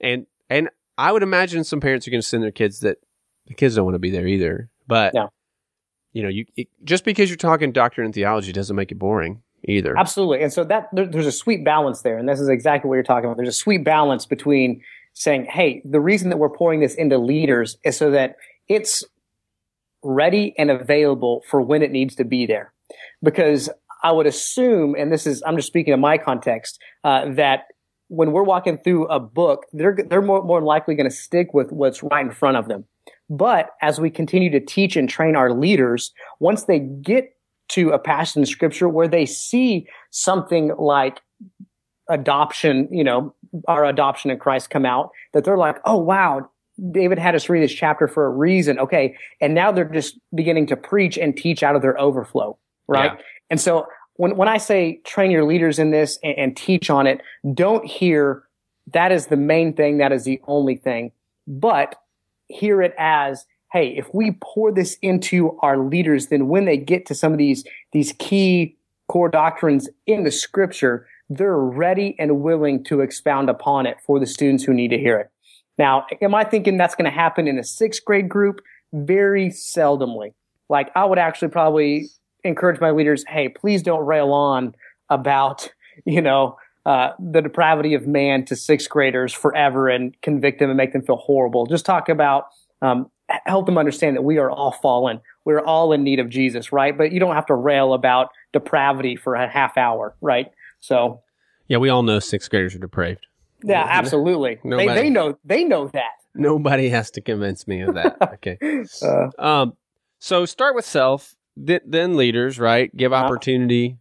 And, and I would imagine some parents are going to send their kids that the kids don't want to be there either. But, yeah. you know, you, it, just because you're talking doctrine and theology doesn't make it boring either. Absolutely. And so that there, there's a sweet balance there. And this is exactly what you're talking about. There's a sweet balance between saying, Hey, the reason that we're pouring this into leaders is so that it's ready and available for when it needs to be there. Because I would assume, and this is, I'm just speaking of my context, uh, that when we're walking through a book, they're, they're more, more likely going to stick with what's right in front of them. But as we continue to teach and train our leaders, once they get to a passage in scripture where they see something like adoption, you know, our adoption in Christ come out, that they're like, oh, wow, David had us read this chapter for a reason. Okay. And now they're just beginning to preach and teach out of their overflow. Right. Yeah. And so when, when I say train your leaders in this and, and teach on it, don't hear that is the main thing. That is the only thing, but hear it as hey, if we pour this into our leaders, then when they get to some of these, these key core doctrines in the scripture, they're ready and willing to expound upon it for the students who need to hear it. Now, am I thinking that's going to happen in a sixth grade group? Very seldomly. Like I would actually probably encourage my leaders, hey, please don't rail on about, you know, uh, the depravity of man to sixth graders forever and convict them and make them feel horrible. Just talk about um, help them understand that we are all fallen. We're all in need of Jesus, right? But you don't have to rail about depravity for a half hour, right? So, yeah, we all know sixth graders are depraved. Yeah, absolutely. Nobody, they, they know they know that. Nobody has to convince me of that. Okay. uh, um, so start with self, th- then leaders, right? Give opportunity.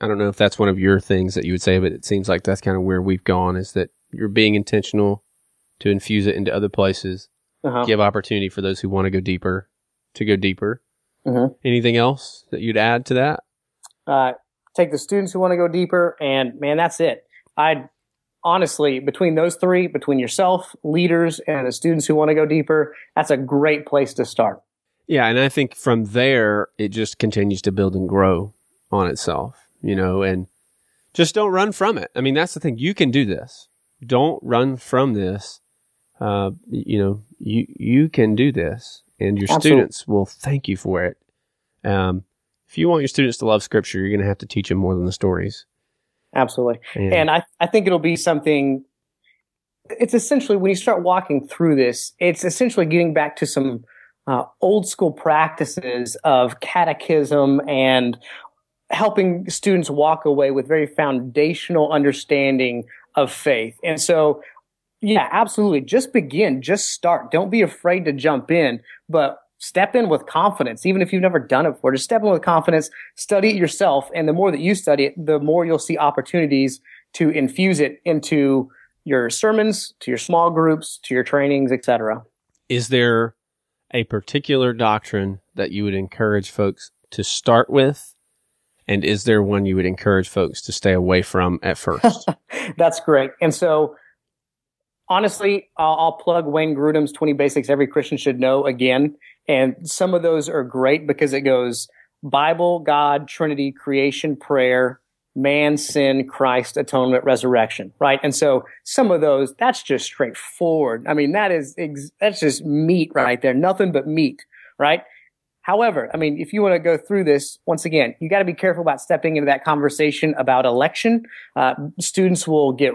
I don't know if that's one of your things that you would say, but it seems like that's kind of where we've gone is that you're being intentional to infuse it into other places uh-huh. give opportunity for those who want to go deeper to go deeper. Uh-huh. Anything else that you'd add to that? Uh, take the students who want to go deeper, and man, that's it. I honestly, between those three, between yourself, leaders, and the students who want to go deeper, that's a great place to start. Yeah, and I think from there it just continues to build and grow on itself, you know, and just don't run from it. I mean, that's the thing. You can do this. Don't run from this uh, you know, you you can do this, and your Absolutely. students will thank you for it. Um, if you want your students to love Scripture, you're going to have to teach them more than the stories. Absolutely, and, and I I think it'll be something. It's essentially when you start walking through this, it's essentially getting back to some uh, old school practices of catechism and helping students walk away with very foundational understanding of faith. And so yeah, absolutely. Just begin, just start. Don't be afraid to jump in, but step in with confidence. Even if you've never done it before, just step in with confidence, study it yourself. And the more that you study it, the more you'll see opportunities to infuse it into your sermons, to your small groups, to your trainings, etc. Is there a particular doctrine that you would encourage folks to start with? And is there one you would encourage folks to stay away from at first? That's great. And so honestly, I'll, I'll, plug Wayne Grudem's 20 Basics Every Christian Should Know again. And some of those are great because it goes Bible, God, Trinity, creation, prayer, man, sin, Christ, atonement, resurrection, right? And so some of those, that's just straightforward. I mean, that is, ex- that's just meat right there. Nothing but meat, right? However, I mean, if you want to go through this, once again, you got to be careful about stepping into that conversation about election. Uh, students will get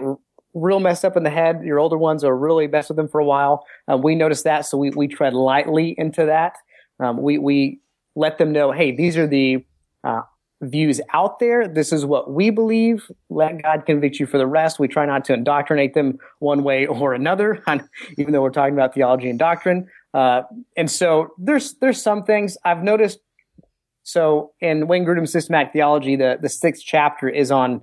real messed up in the head. Your older ones are really messed with them for a while. Um, we notice that, so we, we tread lightly into that. Um, we, we let them know, hey, these are the uh, views out there. This is what we believe. Let God convict you for the rest. We try not to indoctrinate them one way or another, even though we're talking about theology and doctrine. Uh, and so there's there's some things I've noticed. So in Wayne Grudem's systematic theology, the the sixth chapter is on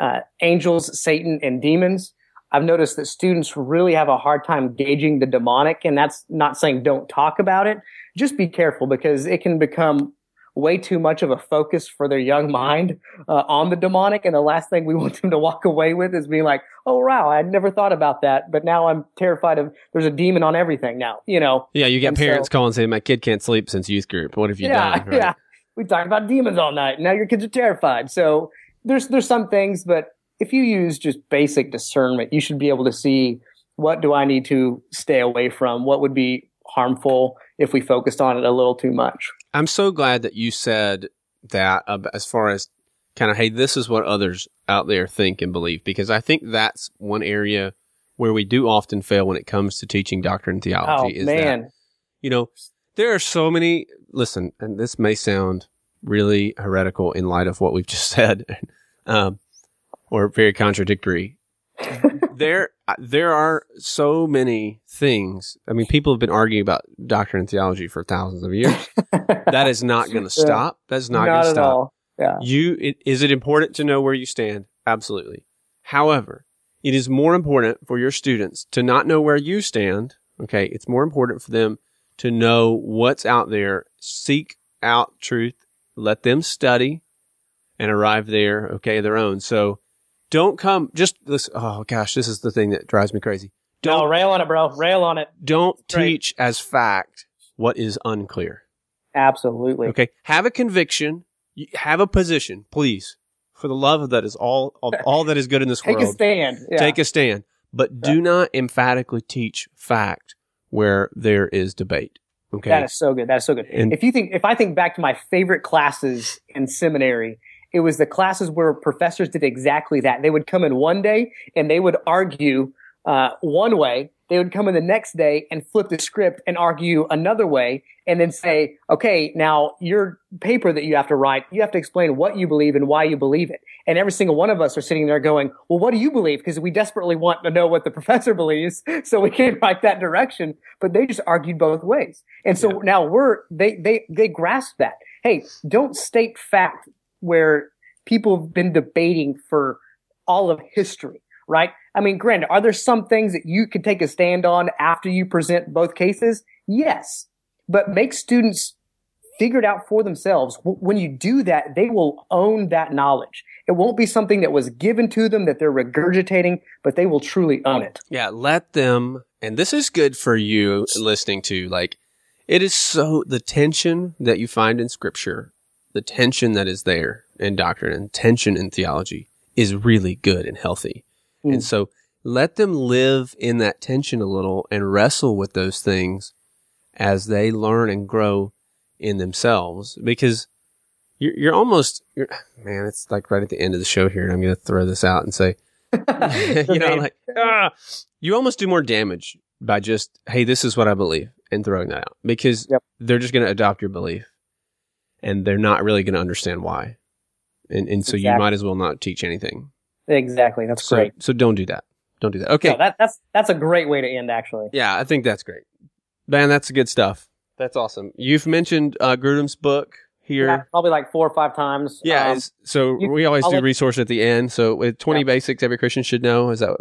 uh, angels, Satan, and demons. I've noticed that students really have a hard time gauging the demonic, and that's not saying don't talk about it. Just be careful because it can become way too much of a focus for their young mind uh, on the demonic. And the last thing we want them to walk away with is being like, oh, wow, I never thought about that. But now I'm terrified of there's a demon on everything now, you know? Yeah, you get And parents so- calling saying, my kid can't sleep since youth group. What have you yeah, done? Right? yeah. We talked about demons all night. Now your kids are terrified. So there's there's some things, but if you use just basic discernment, you should be able to see what do I need to stay away from? What would be harmful if we focused on it a little too much? I'm so glad that you said that uh, as far as kind of, hey, this is what others out there think and believe, because I think that's one area where we do often fail when it comes to teaching doctrine and Oh theology. is that man, you know, there are so many. Listen, and this may sound really heretical in light of what we've just said, um, or very contradictory. There, uh, there are so many things. I mean, people have been arguing about doctrine and theology for thousands of years. that is not going to stop. That's not, going to stop. all. Yeah. You, it, is it important to know where you stand? Absolutely. However, it is more important for your students to not know where you stand. Okay. It's more important for them to know what's out there, seek out truth, let them study and arrive there. Okay. Their own. So don't come just listen. Oh gosh, this is the thing that drives me crazy. No, Don't, rail on it, bro. Rail on it. don't Right. teach as fact what is unclear. Absolutely. Okay. Have a conviction. Have a position, please. For the love of that is all of all that is good in this world. Take a stand. Yeah. Take a stand. But do not emphatically teach fact where there is debate. Okay. That is so good. That is so good. And- if you think, if I think back to my favorite classes in seminary, it was the classes where professors did exactly that. They would come in one day and they would argue uh, one way. They would come in the next day and flip the script and argue another way, and then say, "Okay, now your paper that you have to write, you have to explain what you believe and why you believe it." And every single one of us are sitting there going, "Well, what do you believe?" Because we desperately want to know what the professor believes, so we can write that direction. But they just argued both ways, and so Yeah. now we're they they they grasp that. Hey, don't state fact where people have been debating for all of history, right? I mean, granted, are there some things that you could take a stand on after you present both cases? Yes. But make students figure it out for themselves. When you do that, they will own that knowledge. It won't be something that was given to them that they're regurgitating, but they will truly own it. Yeah, let them, and this is good for you listening to, like, it is so, the tension that you find in scripture, the tension that is there in doctrine and tension in theology is really good and healthy. Mm. And so let them live in that tension a little and wrestle with those things as they learn and grow in themselves because you're, you're almost, you're, man, it's like right at the end of the show here and I'm going to throw this out and say, you know, like, ah, you almost do more damage by just, hey, this is what I believe and throwing that out because Yep. they're just going to adopt your belief and they're not really going to understand why. And, and so you might as well not teach anything. Exactly. That's So, great. so don't do that. Don't do that. Okay. No, that, that's, that's a great way to end, actually. yeah, I think that's great. Man, that's good stuff. That's awesome. You've mentioned uh, Grudem's book here. Yeah, probably like four or five times. Yeah, Um, so you- we always I'll do resource at the end. So with 20 Yeah. basics every Christian should know. Is that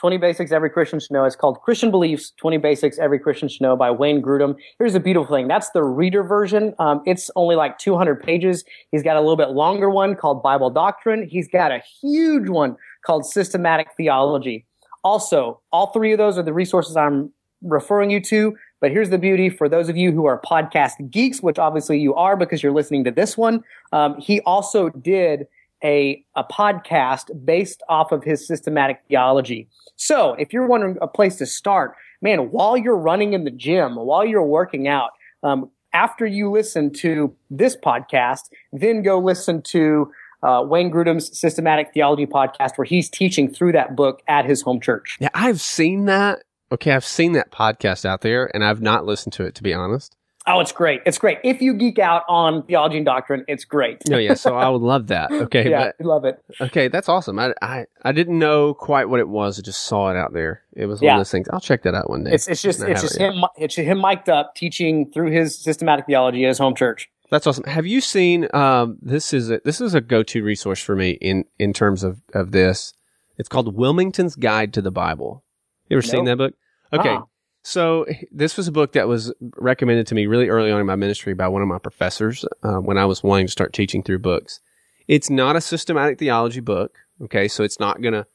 20 Basics Every Christian Should Know. It's called Christian Beliefs 20 Basics Every Christian Should Know by Wayne Grudem. Here's the beautiful thing that's the reader version. Um, it's only like 200 pages. He's got a little bit longer one called Bible Doctrine. He's got a huge one called Systematic Theology. Also, all three of those are the resources I'm referring you to. But here's the beauty for those of you who are podcast geeks, which obviously you are because you're listening to this one. Um, he also did a, a podcast based off of his systematic theology. So if you're wondering a place to start, man, while you're running in the gym, while you're working out, um, after you listen to this podcast, then go listen to uh, Wayne Grudem's systematic theology podcast, where he's teaching through that book at his home church. Yeah, I've seen that. Okay, I've seen that podcast out there and I've not listened to it to be honest. Oh, it's great. It's great. If you geek out on theology and doctrine, it's great. No, yeah, so I would love that. Okay, yeah, I love it. okay, that's awesome. I, I I didn't know quite what it was. I just saw it out there. It was one Yeah. of those things. I'll check that out one day. It's it's just it's just yet. him it's him mic'd up teaching through his systematic theology at his home church. That's awesome. Have you seen um this is a this is a go-to resource for me in in terms of of this It's called Willmington's Guide to the Bible. You ever seen that book? Okay. Ah. So this was a book that was recommended to me really early on in my ministry by one of my professors uh, when I was wanting to start teaching through books. It's not a systematic theology book. Okay. So it's not going to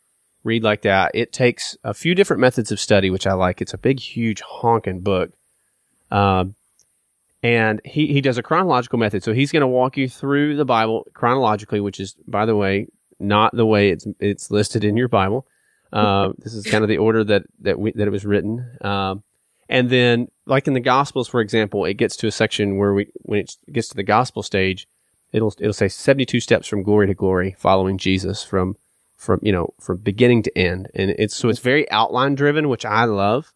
read like that. It takes a few different methods of study, which I like. It's a big, huge honking book. Um, and he, he does a chronological method. So he's going to walk you through the Bible chronologically, which is, by the way, not the way it's, it's listed in your Bible. Uh, this is kind of the order that, that we, that it was written. Um, and then like in the gospels, for example, it gets to a section where we, when it gets to the gospel stage, it'll, it'll say 72 steps from glory to glory following Jesus from, from, you know, from beginning to end. And it's, so it's very outline driven, which I love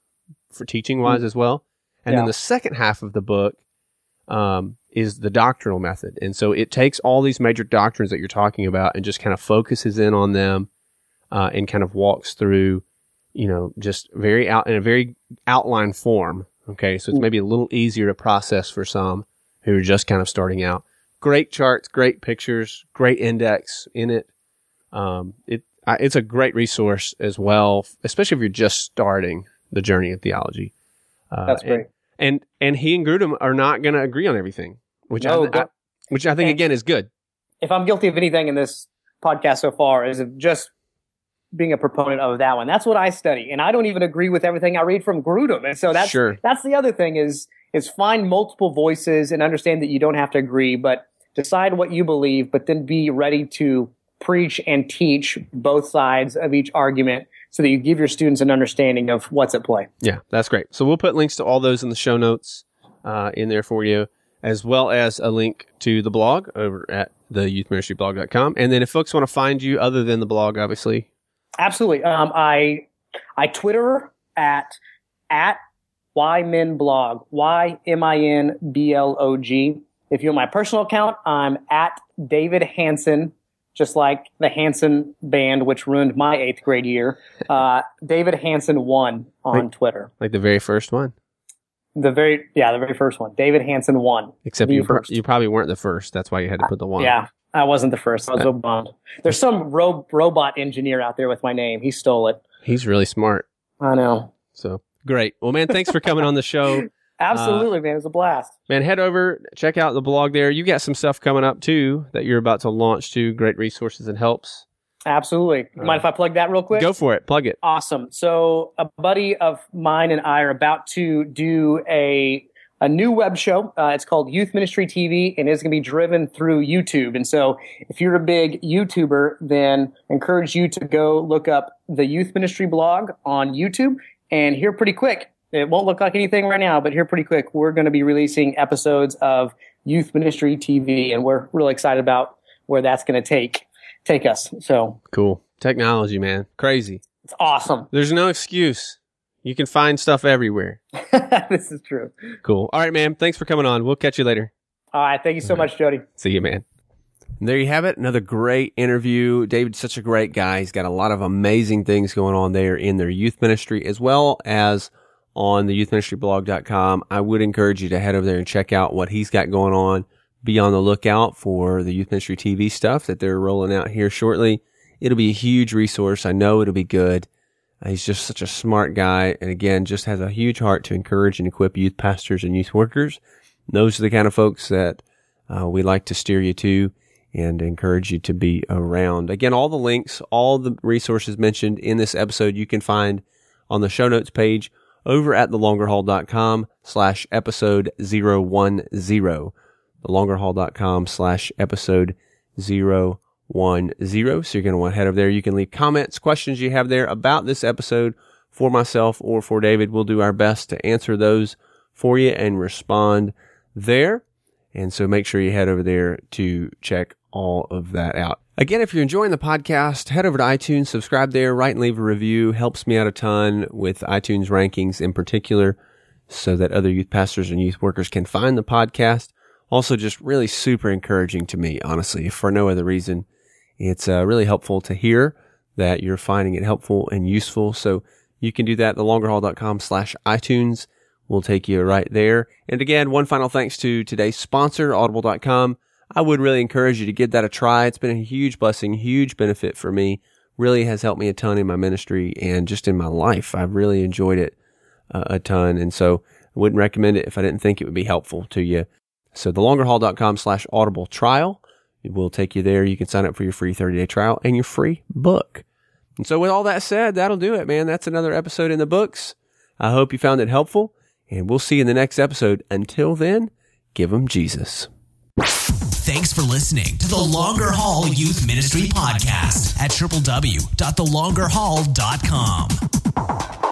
for teaching wise as well. And then the second half of the book, um, is the doctrinal method. And so it takes all these major doctrines that you're talking about and just kind of focuses in on them, uh, and kind of walks through, you know, just very out in a very outline form. Okay. So it's maybe a little easier to process for some who are just kind of starting out. Great charts, great pictures, great index in it. Um, it, I, it's a great resource as well, especially if you're just starting the journey of theology. Uh, That's great. and and he and Grudem are not going to agree on everything, which No, I, I which I think again is good. if I'm guilty of anything in this podcast so far, is just being a proponent of that one. That's what I study, and I don't even agree with everything I read from Grudem. And so that's Sure. that's the other thing is is find multiple voices and understand that you don't have to agree, but decide what you believe, but then be ready to preach and teach both sides of each argument so that you give your students an understanding of what's at play. Yeah, that's great. So we'll put links to all those in the show notes uh, in there for you, as well as a link to the blog over at the youthministryblog.com. And then if folks want to find you other than the blog, obviously, Absolutely. Um, I I Twitter at at yminblog y m i n b l o g. If you want my personal account, I'm at David Hanson, just like the Hanson band, which ruined my eighth grade year. Uh, David Hanson one on Wait. Twitter. like the very first one. The very yeah, the very first one. David Hanson one. Except you, you probably weren't the first. That's why you had to put the one. Yeah, I wasn't the first. I was bummed. There's some ro- robot engineer out there with my name. He stole it. He's really smart. I know. So great. Well, man, thanks for coming on the show. Absolutely, man. It was a blast. Man, head over, check out the blog there. You got some stuff coming up too that you're about to launch too. Great resources and helps. Absolutely. Uh, Mind if I plug that real quick? Go for it. Plug it. Awesome. So a buddy of mine and I are about to do a a new web show. Uh, it's called Youth Ministry TV, and it's going to be driven through YouTube. And so, if you're a big YouTuber, then I encourage you to go look up the Youth Ministry blog on YouTube. And here, pretty quick, it won't look like anything right now, but here, pretty quick, we're going to be releasing episodes of Youth Ministry TV, and we're really excited about where that's going to take take us. So Cool. Technology, man. Crazy. it's awesome. There's no excuse. You can find stuff everywhere. this is true. Cool. All right, man. Thanks for coming on. We'll catch you later. All right. Thank you so much, Jody. See you, man. And there you have it. Another great interview. David's such a great guy. He's got a lot of amazing things going on there in their youth ministry as well as on the youthministryblog.com. I would encourage you to head over there and check out what he's got going on. Be on the lookout for the youth ministry TV stuff that they're rolling out here shortly. It'll be a huge resource. I know it'll be good. He's just such a smart guy. And again, just has a huge heart to encourage and equip youth pastors and youth workers. Those are the kind of folks that uh, we like to steer you to and encourage you to be around. Again, all the links, all the resources mentioned in this episode, you can find on the show notes page over at thelongerhaul.com slash episode 010. Thelongerhaul.com slash episode 010. So you're going to want to head over there. You can leave comments, questions you have there about this episode for myself or for David. We'll do our best to answer those for you and respond there. And so make sure you head over there to check all of that out. Again, if you're enjoying the podcast, head over to iTunes, subscribe there, write and leave a review. Helps me out a ton with iTunes rankings in particular so that other youth pastors and youth workers can find the podcast. Also, just really super encouraging to me, honestly, for no other reason. It's uh, really helpful to hear that you're finding it helpful and useful. So you can do that at thelongerhaul.com slash iTunes. We'll take you right there. And again, one final thanks to today's sponsor, audible.com. I would really encourage you to give that a try. It's been a huge blessing, huge benefit for me really has helped me a ton in my ministry and just in my life. I've really enjoyed it uh, a ton. And so I wouldn't recommend it if I didn't think it would be helpful to you. So thelongerhaul.com slash audible trial. It will take you there. You can sign up for your free 30 day trial and your free book. And so with all that said, that'll do it, man. That's another episode in the books. I hope you found it helpful and we'll see you in the next episode. Until then, give them Jesus. Thanks for listening to the Longer Haul Youth Ministry Podcast at www.thelongerhaul.com.